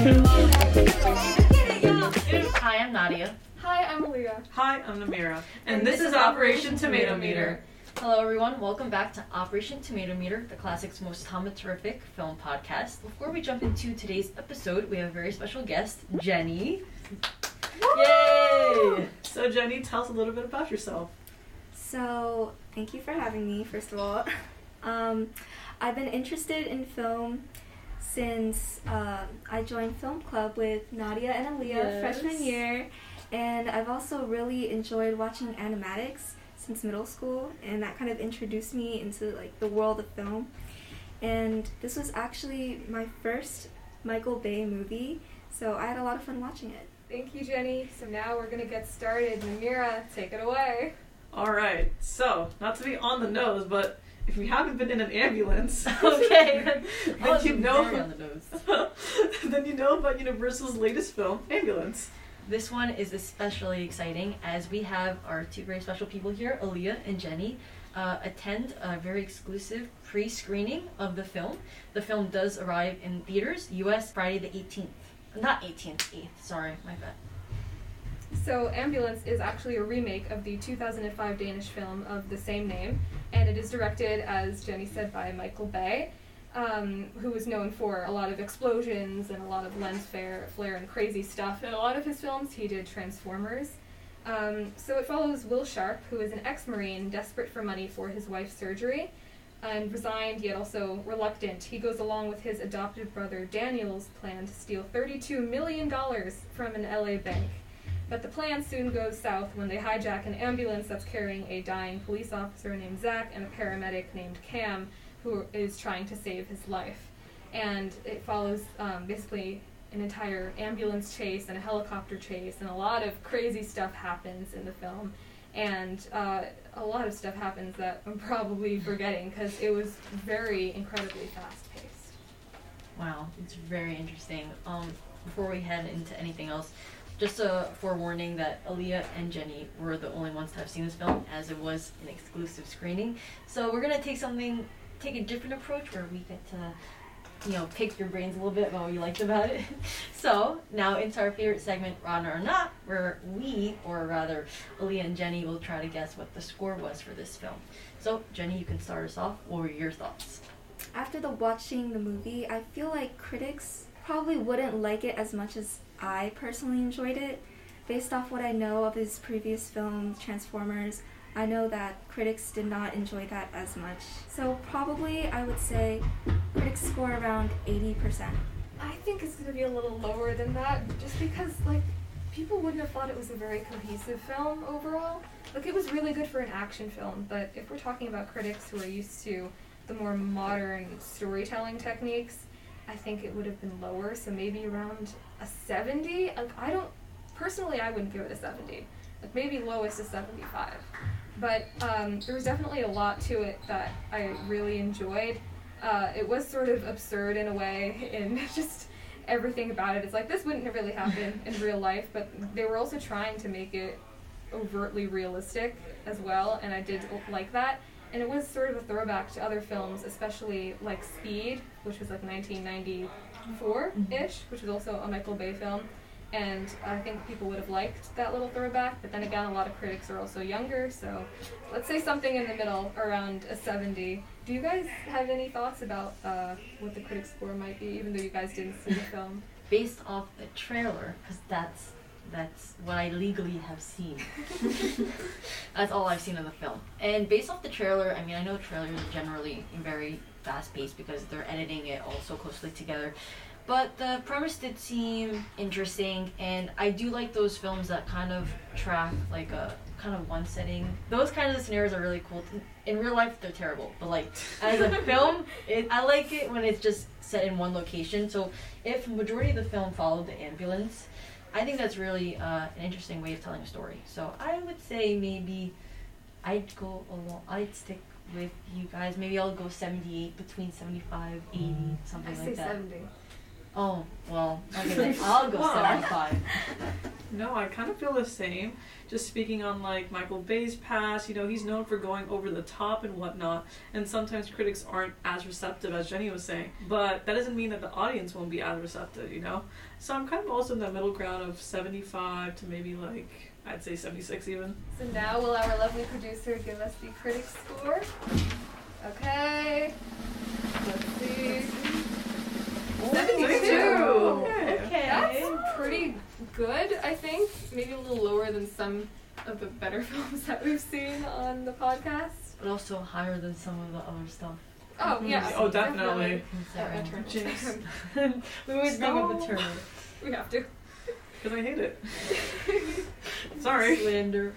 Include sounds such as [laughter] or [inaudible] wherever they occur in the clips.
Hi, I'm Nadia. Hi, I'm Aaleia. Hi, I'm Nameera, and, this, is Operation Tomatometer. Hello, everyone. Welcome back to Operation Tomatometer, the classic's most thaumaturgic film podcast. Before we jump into today's episode, we have a very special guest, Jenny. Yay! So, Jenny, tell us a little bit about yourself. So, thank you for having me, first of all. [laughs] Um, I've been interested in film since uh, I joined film club with Nadia and Aaleia Yes. freshman year, and I've also really enjoyed watching animatics since middle school, and that kind of introduced me into like the world of film. And this was actually my first Michael Bay movie, so I had a lot of fun watching it. Thank you, Jenny. So now we're gonna get started. Nameera, take it away. All right, so not to be on the nose, but if you haven't been in an ambulance, [laughs] [laughs] Okay, then, then you know, on the nose. [laughs] then you know about Universal's latest film, Ambulance. This one is especially exciting as we have our two very special people here, Aaleia and Jenny, uh, attend a very exclusive pre screening of the film. The film does arrive in theaters, US, Friday the 18th. Not 18th, 8th, sorry, my bad. So, Ambulance is actually a remake of the 2005 Danish film of the same name, and it is directed, as Jenny said, by Michael Bay, um, who is known for a lot of explosions and a lot of lens flare, flare and crazy stuff. In a lot of his films, he did Transformers. Um, so it follows Will Sharp, who is an ex-marine desperate for money for his wife's surgery, and resigned yet also reluctant. He goes along with his adopted brother Daniel's plan to steal $32 million from an LA bank. But the plan soon goes south when they hijack an ambulance that's carrying a dying police officer named Zach and a paramedic named Cam, who is trying to save his life. And it follows um, basically an entire ambulance chase and a helicopter chase, and a lot of crazy stuff happens in the film. And uh, a lot of stuff happens that I'm probably forgetting because it was very incredibly fast paced. Wow, it's very interesting. Um, before we head into anything else, just a forewarning that Aaleia and Jenny were the only ones to have seen this film, as it was an exclusive screening. So we're gonna take something, take a different approach where we get to, you know, pick your brains a little bit about what you liked about it. [laughs] so now into our favorite segment, Rana or Not, where we, or rather, Aaleia and Jenny will try to guess what the score was for this film. So Jenny, you can start us off. What were your thoughts? After the watching the movie, I feel like critics probably wouldn't like it as much as I personally enjoyed it. Based off what I know of his previous film, Transformers, I know that critics did not enjoy that as much. So probably I would say critics score around 80%. I think it's gonna be a little lower than that, just because like people wouldn't have thought it was a very cohesive film overall. Like it was really good for an action film, but if we're talking about critics who are used to the more modern storytelling techniques, I think it would have been lower. So maybe around a seventy. Like I don't personally, I wouldn't give it a seventy. Like maybe lowest is seventy-five. But um, there was definitely a lot to it that I really enjoyed uh, it was sort of absurd in a way, [laughs] and just everything about it. It's like this wouldn't really happen in real life, but they were also trying to make it overtly realistic as well, and I did like that. And it was sort of a throwback to other films, especially like Speed, which was like 1994 ish, which was also a Michael Bay film. And I think people would have liked that little throwback, but then again, a lot of critics are also younger, so let's say something in the middle, around a 70. Do you guys have any thoughts about uh, what the critic score might be, even though you guys didn't see the film? [laughs] based off the trailer, because that's that's what I legally have seen. [laughs] [laughs] that's all I've seen of the film. And based off the trailer, I mean, I know trailers are generally very fast paced because they're editing it all so closely together. But the premise did seem interesting, and I do like those films that kind of track like a kind of one setting. Those kinds of scenarios are really cool. In real life, they're terrible, but like as a [laughs] film, it, I like it when it's just set in one location. So if majority of the film followed the ambulance, I think that's really uh, an interesting way of telling a story. So I would say maybe I'd go along. I'd stick with you guys. Maybe I'll go 78, between 75, 80, something I say like that. 70. Oh well, okay, [laughs] I'll go Wow. seventy-five. No, I kind of feel the same. Just speaking on like Michael Bay's past, you know, he's known for going over the top and whatnot, and sometimes critics aren't as receptive as Jenny was saying. But that doesn't mean that the audience won't be as receptive, you know. So I'm kind of also in that middle ground of 75 to maybe like I'd say 76 even. So now will our lovely producer give us the critic score? Okay. Let's see. 72. Okay. That's pretty good, I think. Maybe a little lower than some of the better [laughs] films that we've seen on the podcast. But also higher than some of the other stuff. Oh, Mhm. yeah. Oh, definitely. Our Considering. internal we always think of the No. term We have to. [laughs] Because I hate it. [laughs] Sorry. slander.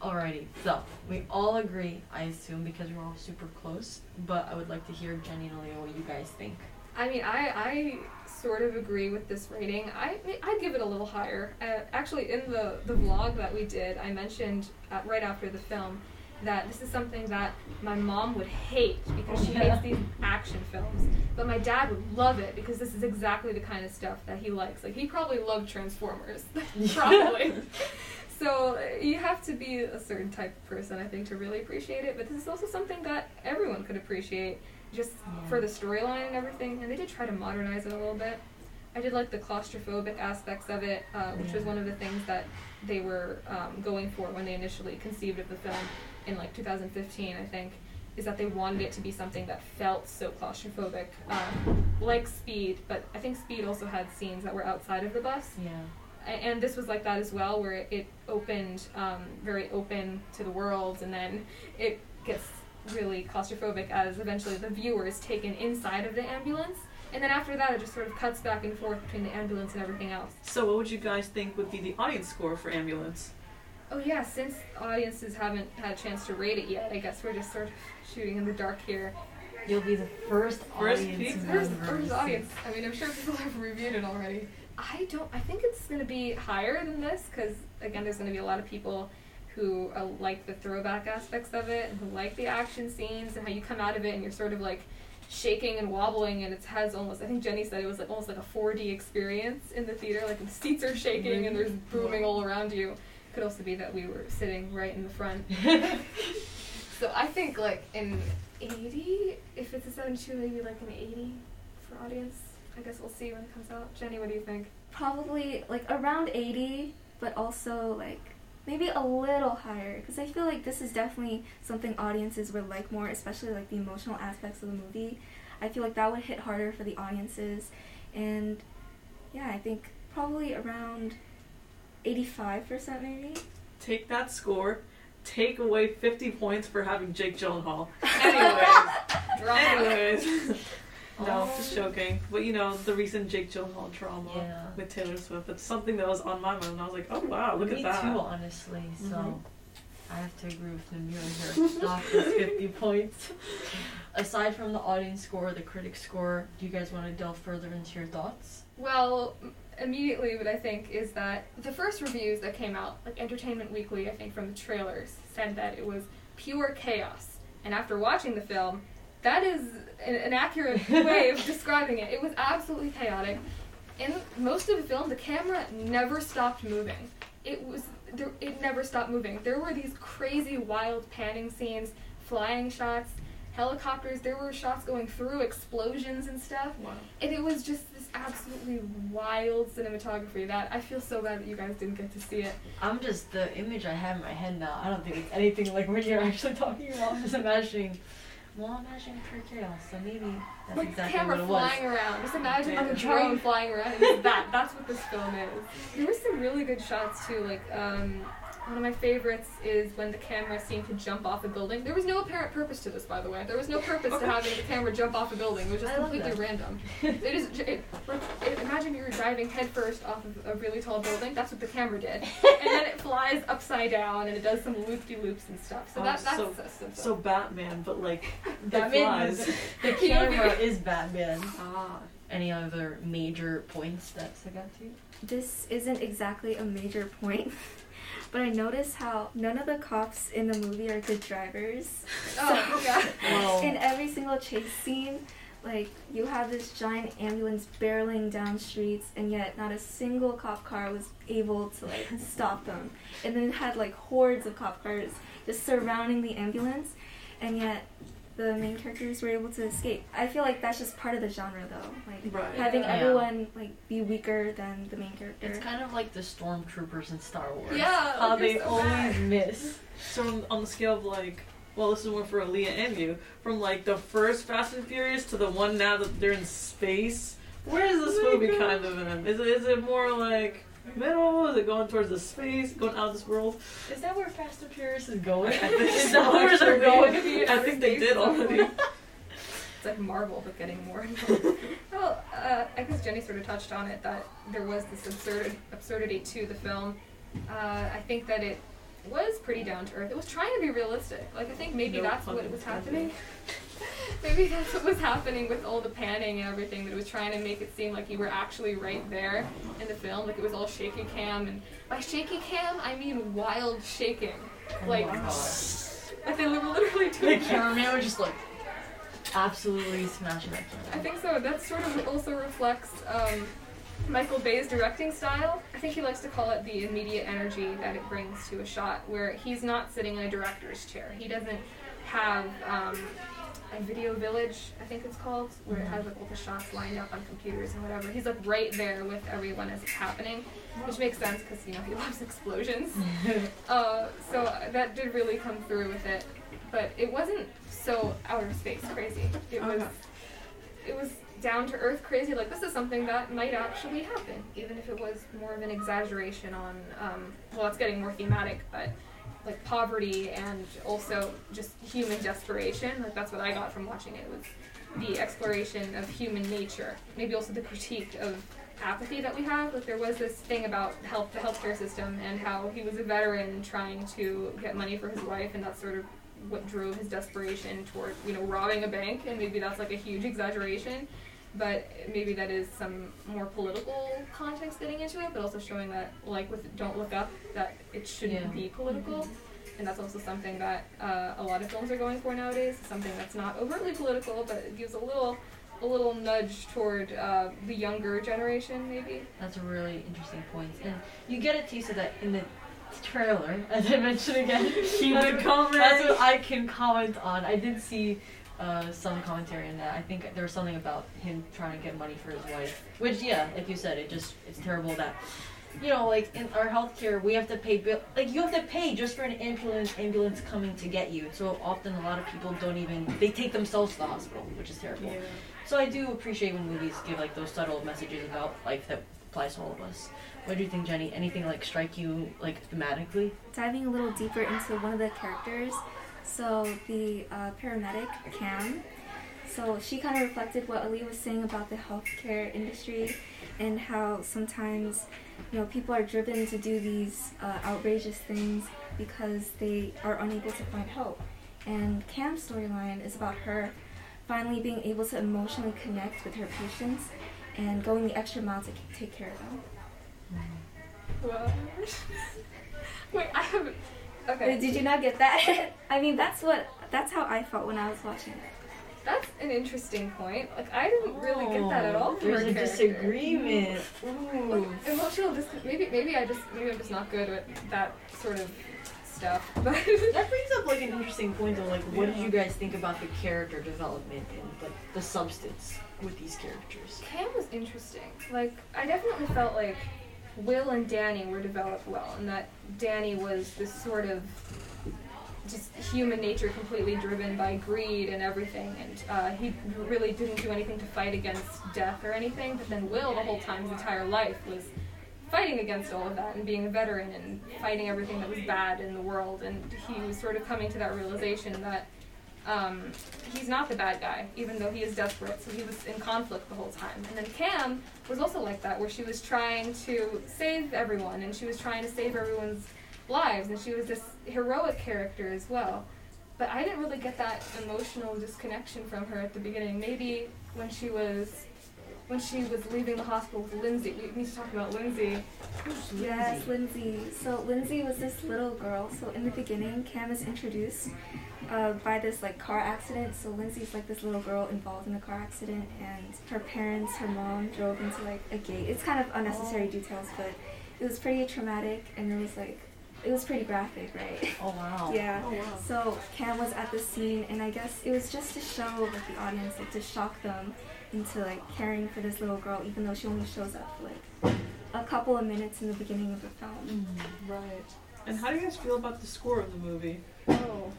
Alrighty, so we all agree, I assume, because we're all super close. But I would like to hear Jenny and Olivia what you guys think. I mean, I, I sort of agree with this rating. I I'd give it a little higher. Uh, actually, in the the vlog that we did, I mentioned uh, right after the film that this is something that my mom would hate because she hates [laughs] these action films, but my dad would love it because this is exactly the kind of stuff that he likes. Like he probably loved Transformers, [laughs] [laughs] probably. So uh, you have to be a certain type of person, I think, to really appreciate it. But this is also something that everyone could appreciate, just Yeah. for the storyline and everything. And they did try to modernize it a little bit. I did like the claustrophobic aspects of it, uh, which was one of the things that they were um, going for when they initially conceived of the film in like 2015, I think. Is that they wanted it to be something that felt so claustrophobic, um, like Speed, but I think Speed also had scenes that were outside of the bus. Yeah. A- and this was like that as well, where it opened um, very open to the world, and then it gets really claustrophobic as eventually the viewer is taken inside of the ambulance, and then after that, it just sort of cuts back and forth between the ambulance and everything else. So what would you guys think would be the audience score for Ambulance? Oh yeah, since audiences haven't had a chance to rate it yet, I guess we're just sort of shooting in the dark here. You'll be the first, First audience peek? Where's, member. where's the audience? I mean, I'm sure people have reviewed it already. I don't. I think it's going to be higher than this because again, there's going to be a lot of people who uh, like the throwback aspects of it and who like the action scenes and how you come out of it and you're sort of like shaking and wobbling and it has almost. I think Jenny said it was like almost like a 4D experience in the theater. Like the seats are shaking and there's booming all around you. Could also be that we were sitting right in the front. [laughs] So I think like an 80, if it's a 72, maybe like an 80 for audience. I guess we'll see when it comes out. Jenny, what do you think? Probably like around 80, but also like maybe a little higher because I feel like this is definitely something audiences would like more, especially like the emotional aspects of the movie. I feel like that would hit harder for the audiences, and yeah, I think probably around 85% maybe. Take that score. Take away 50 points for having Jake Gyllenhaal. [laughs] Anyways, Drama. anyways. [laughs] no, Oh. just joking. But you know, the recent Jake Gyllenhaal drama Yeah. with Taylor Swift. It's something that was on my mind. And I was like, oh wow, look Me at that. Me too, honestly. So Mhm. I have to agree with Namir here. Stop this [laughs] 50 points. Aside from the audience score, the critic score, do you guys want to delve further into your thoughts? Well, immediately what I think is that the first reviews that came out, like Entertainment Weekly, I think from the trailers, said that it was pure chaos. And after watching the film, that is an, an accurate [laughs] way of describing it. It was absolutely chaotic. In most of the film, the camera never stopped moving. It was there, it never stopped moving. There were these crazy, wild panning scenes, flying shots, helicopters. There were shots going through explosions and stuff. Wow. And it was just this absolutely wild cinematography that I feel so bad that you guys didn't get to see it. I'm just the image I have in my head now. I don't think it's anything like what you're actually talking about. I'm just imagining. Well, I'm pure chaos, so maybe that's like exactly camera what it was. flying around. Just imagine Yeah. the drone flying around. [laughs] That. That's what this film is. There were some really good shots too. Like um, one of my favorites is when the camera seemed to jump off a building. There was no apparent purpose to this, by the way. There was no purpose to having the camera jump off a building. It was just I completely random. [laughs] It is it, it, imagine you were diving headfirst off of a really tall building. That's what the camera did, [laughs] and then it flies upside down and it does some loop de loops and stuff. So Oh, that that's so- so. So Batman, but like [laughs] it Batman flies. the camera is Batman. Ah. Any other major points that stuck out to you? This isn't exactly a major point, but I noticed how none of the cops in the movie are good drivers. [laughs] oh yeah. [laughs] Well, In every single chase scene, Like you have this giant ambulance barreling down streets, and yet not a single cop car was able to like [laughs] stop them. And then it had like hordes of cop cars just surrounding the ambulance, and yet the main characters were able to escape. I feel like that's just part of the genre, though. Like Right. having Yeah. everyone like be weaker than the main character. It's kind of like the stormtroopers in Star Wars. Yeah, how they're so always bad. miss. So on, on the scale of like, well, this is more for Aaleia and you. From like the first Fast and Furious to the one now that they're in space, where is this Oh my movie God. kind of in? Is it is it more like middle? Is it going towards the space, going out of this world? Is that where Fast and Furious is going? I [laughs] is that where they're going? I think they did already. [laughs] It's like Marvel, but getting more [laughs] well, uh, I guess Jenny sort of touched on it that there was this absurd absurdity to the film. Uh, I think that it was pretty down to earth. It was trying to be realistic. Like I think maybe No that's what was happening. [laughs] maybe that's what was happening with all the panning and everything. That it was trying to make it seem like you were actually right there in the film. Like it was all shaky cam, and by shaky cam I mean wild shaking. Like, oh God. [laughs] like they were literally the doing. cameraman was just like absolutely smashing that I think so. That sort of also reflects um, Michael Bay's directing style. I think he likes to call it the immediate energy that it brings to a shot, where he's not sitting in a director's chair. He doesn't have um, a video village, I think it's called, where it has like all the shots lined up on computers and whatever. He's like right there with everyone as it's happening, which makes sense because you know he [laughs] loves explosions. [laughs] Uh, so that did really come through with it, but it wasn't so outer space crazy. It was it was down to earth crazy. Like this is something that might actually happen, even if it was more of an exaggeration on. Um, well, it's getting more thematic, but like poverty and also just human desperation. Like that's what I got from watching it was the exploration of human nature. Maybe also the critique of apathy that we have. Like there was this thing about health, the healthcare system, and how he was a veteran trying to get money for his wife, and that's sort of what drove his desperation toward you know robbing a bank. And maybe that's like a huge exaggeration, but maybe that is some more political context getting into it, but also showing that like with Don't Look Up, that it shouldn't Yeah. be political. And that's also something that uh, a lot of films are going for nowadays. Something that's not overtly political, but it gives a little, a little nudge toward uh, the younger generation, maybe. That's a really interesting point, and you get a taste of that in the trailer, as I mentioned again. [laughs] That's, [laughs] comment. that's what I can comment on. I did see uh, some commentary on that. I think there was something about him trying to get money for his wife, which yeah, like you said, it just it's terrible that. You know, like in our healthcare, we have to pay bill. Like you have to pay just for an ambulance ambulance coming to get you. So often, a lot of people don't even they take themselves to the hospital, which is terrible. Yeah. So I do appreciate when movies give like those subtle messages about life that applies to all of us. What do you think, Jenny? Anything like strike you like thematically? diving a little deeper into one of the characters. So the uh, paramedic Cam. So she kind of reflected what Ali was saying about the healthcare industry and how sometimes you know people are driven to do these uh, outrageous things because they are unable to find help. And Cam's storyline is about her finally being able to emotionally connect with her patients and going the extra mile to take care of them. What? [laughs] Wait, I haven't. Okay. Did you not get that? [laughs] I mean, that's what that's how I felt when I was watching it. That's an interesting point. Like I didn't really get that at oh, all. Oh, from There's her a character. disagreement. Like, emotional dis- maybe maybe I just maybe I'm just not good with that sort of stuff. [laughs] But That brings up like an interesting point though. Like, what did you guys think about the character development and like the substance with these characters? Cam was interesting. Like I definitely felt like Will and Danny were developed well, and that Danny was this sort of just human nature completely driven by greed and everything, and uh, he really didn't do anything to fight against death or anything. But then Will, the whole time, his entire life was fighting against all of that and being a veteran and fighting everything that was bad in the world. And he was sort of coming to that realization that um, he's not the bad guy, even though he is desperate. So he was in conflict the whole time. And then Cam was also like that, where she was trying to save everyone and she was trying to save everyone's lives, and she was this heroic character as well. But I didn't really get that emotional disconnection from her at the beginning. Maybe when she was when she was leaving the hospital with Lindsay. We need to talk about Lindsay. Who's Yes, Lindsay? So Lindsay was this little girl. So in the beginning, Cam is introduced uh, by this like car accident. So Lindsay's like this little girl involved in a car accident, and her parents, her mom, drove into like a gate. It's kind of unnecessary details, but it was pretty traumatic, and it was like it was pretty graphic, right? Oh wow. yeah. Oh wow. So Cam was at the scene, and I guess it was just to show like the audience, like to shock them into like caring for this little girl, even though she only shows up for like a couple of minutes in the beginning of the film. Mm. Right. And how do you guys feel about the score of the movie? Oh.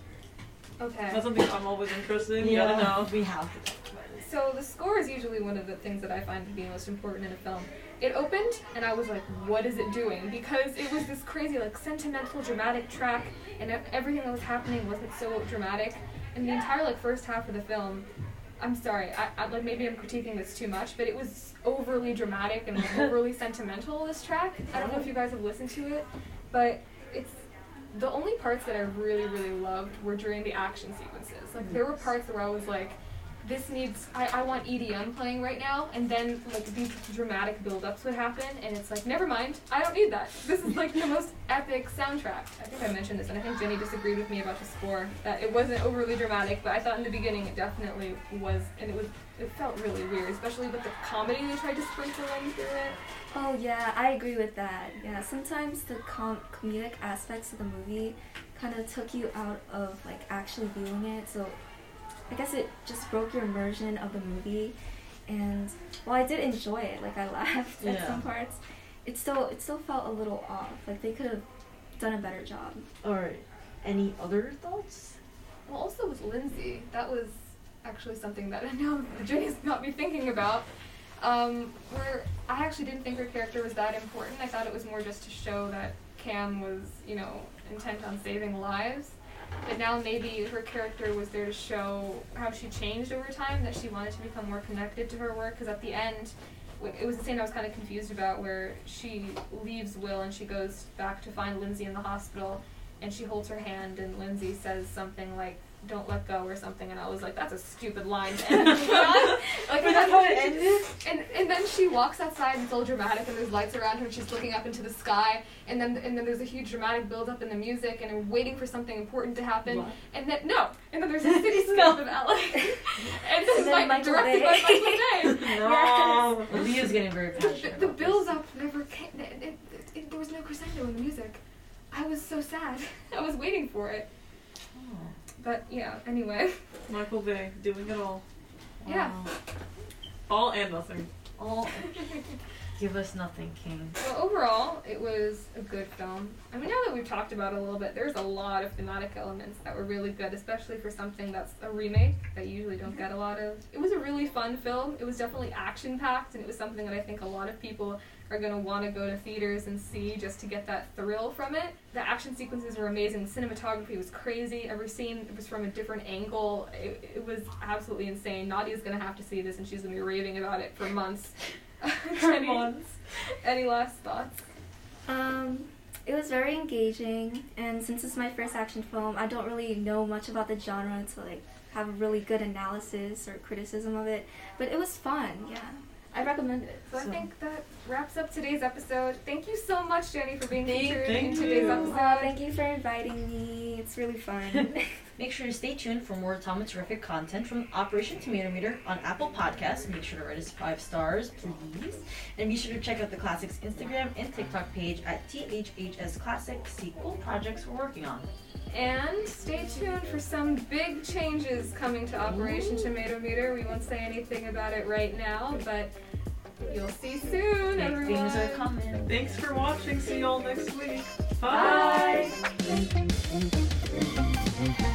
Okay. That's something I'm always interested in. You gotta know. We have to talk about it. So the score is usually one of the things that I find to be most important in a film. It opened and I was like, what is it doing? Because it was this crazy, like sentimental, dramatic track, and everything that was happening wasn't so dramatic. And the entire like first half of the film, I'm sorry, I, I like maybe I'm critiquing this too much, but it was overly dramatic and [laughs] overly sentimental. This track, I don't know if you guys have listened to it, but it's the only parts that I really, really loved were during the action sequences. Like there were parts where I was like, this needs I, I want EDM playing right now and then like these dramatic build-ups would happen and it's like never mind I don't need that this is like the most [laughs] epic soundtrack I think I mentioned this and I think Jenny disagreed with me about the score that it wasn't overly dramatic but I thought in the beginning it definitely was and it was it felt really weird especially with the comedy they tried to sprinkle in through it Oh yeah, I agree with that. Yeah, sometimes the com- comedic aspects of the movie kind of took you out of like actually viewing it. So I guess it just broke your immersion of the movie. And while I did enjoy it, like I laughed at some parts, it still it still felt a little off. Like they could have done a better job. All right. Any other thoughts? well also with Lindsay that was actually something that [laughs] I know Jenny's got me thinking about um, where I actually didn't think her character was that important. I thought it was more just to show that Cam was, you know, intent on saving lives. But now maybe her character was there to show how she changed over time, that she wanted to become more connected to her work. Because at the end, it was the scene I was kind of confused about where she leaves Will and she goes back to find Lindsay in the hospital and she holds her hand and Lindsay says something like, don't let go or something and I was like, that's a stupid line to end the movie on. Like, But that's how it ended? and and then she walks outside and it's all dramatic and there's lights around her and she's looking up into the sky and then and then there's a huge dramatic build up in the music and I'm waiting for something important to happen What? and then no and then there's a cityscape [laughs] No. of LA and this And is like Michael directed Bay. by Michael Bay. [laughs] No. Leah's getting very The, passionate. the about build up never came. It, it, it, there was no crescendo in the music. I was so sad. [laughs] I was waiting for it. Oh, But yeah. Anyway. Michael Bay doing it all. Yeah. All and nothing. All. [laughs] Give us nothing, King. Well, overall, it was a good film. I mean, now that we've talked about it a little bit, there's a lot of thematic elements that were really good, especially for something that's a remake that you usually don't get a lot of. It was a really fun film. It was definitely action packed, and it was something that I think a lot of people are going to want to go to theaters and see just to get that thrill from it. The action sequences were amazing. The cinematography was crazy. Every scene was from a different angle. It, it was absolutely insane. Nadia's going to have to see this, and she's going to be raving about it for months. [laughs] Jenny, Any last thoughts? Um, it was very engaging, and since it's my first action film, I don't really know much about the genre to like have a really good analysis or criticism of it. But it was fun. Yeah, I recommend it. So, I think that wraps up today's episode. Thank you so much, Jenny, for being Thank- featured thank in today's you. episode. Well, thank you for inviting me. It's really fun. [laughs] [laughs] Make sure to stay tuned for more Tom and Terrific content from Operation Tomatometer on Apple Podcasts. Make sure to rate us five stars, please. And be sure to check out the Classics Instagram and TikTok page at THHS Classic. See cool projects we're working on. And stay tuned for some big changes coming to Operation Tomatometer. We won't say anything about it right now, but You'll see soon, everyone. Things are coming. Thanks for watching. See y'all next week. Bye. Bye.